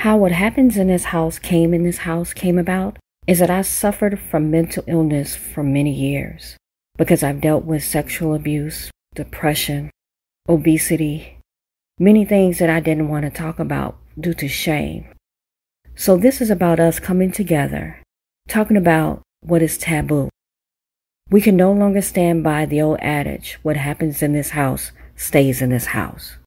How what happens in this house came in this house came about is that I suffered from mental illness for many years because I've dealt with sexual abuse, depression, obesity, many things that I didn't want to talk about due to shame. So, this is about us coming together, talking about what is taboo. We can no longer stand by the old adage what happens in this house stays in this house.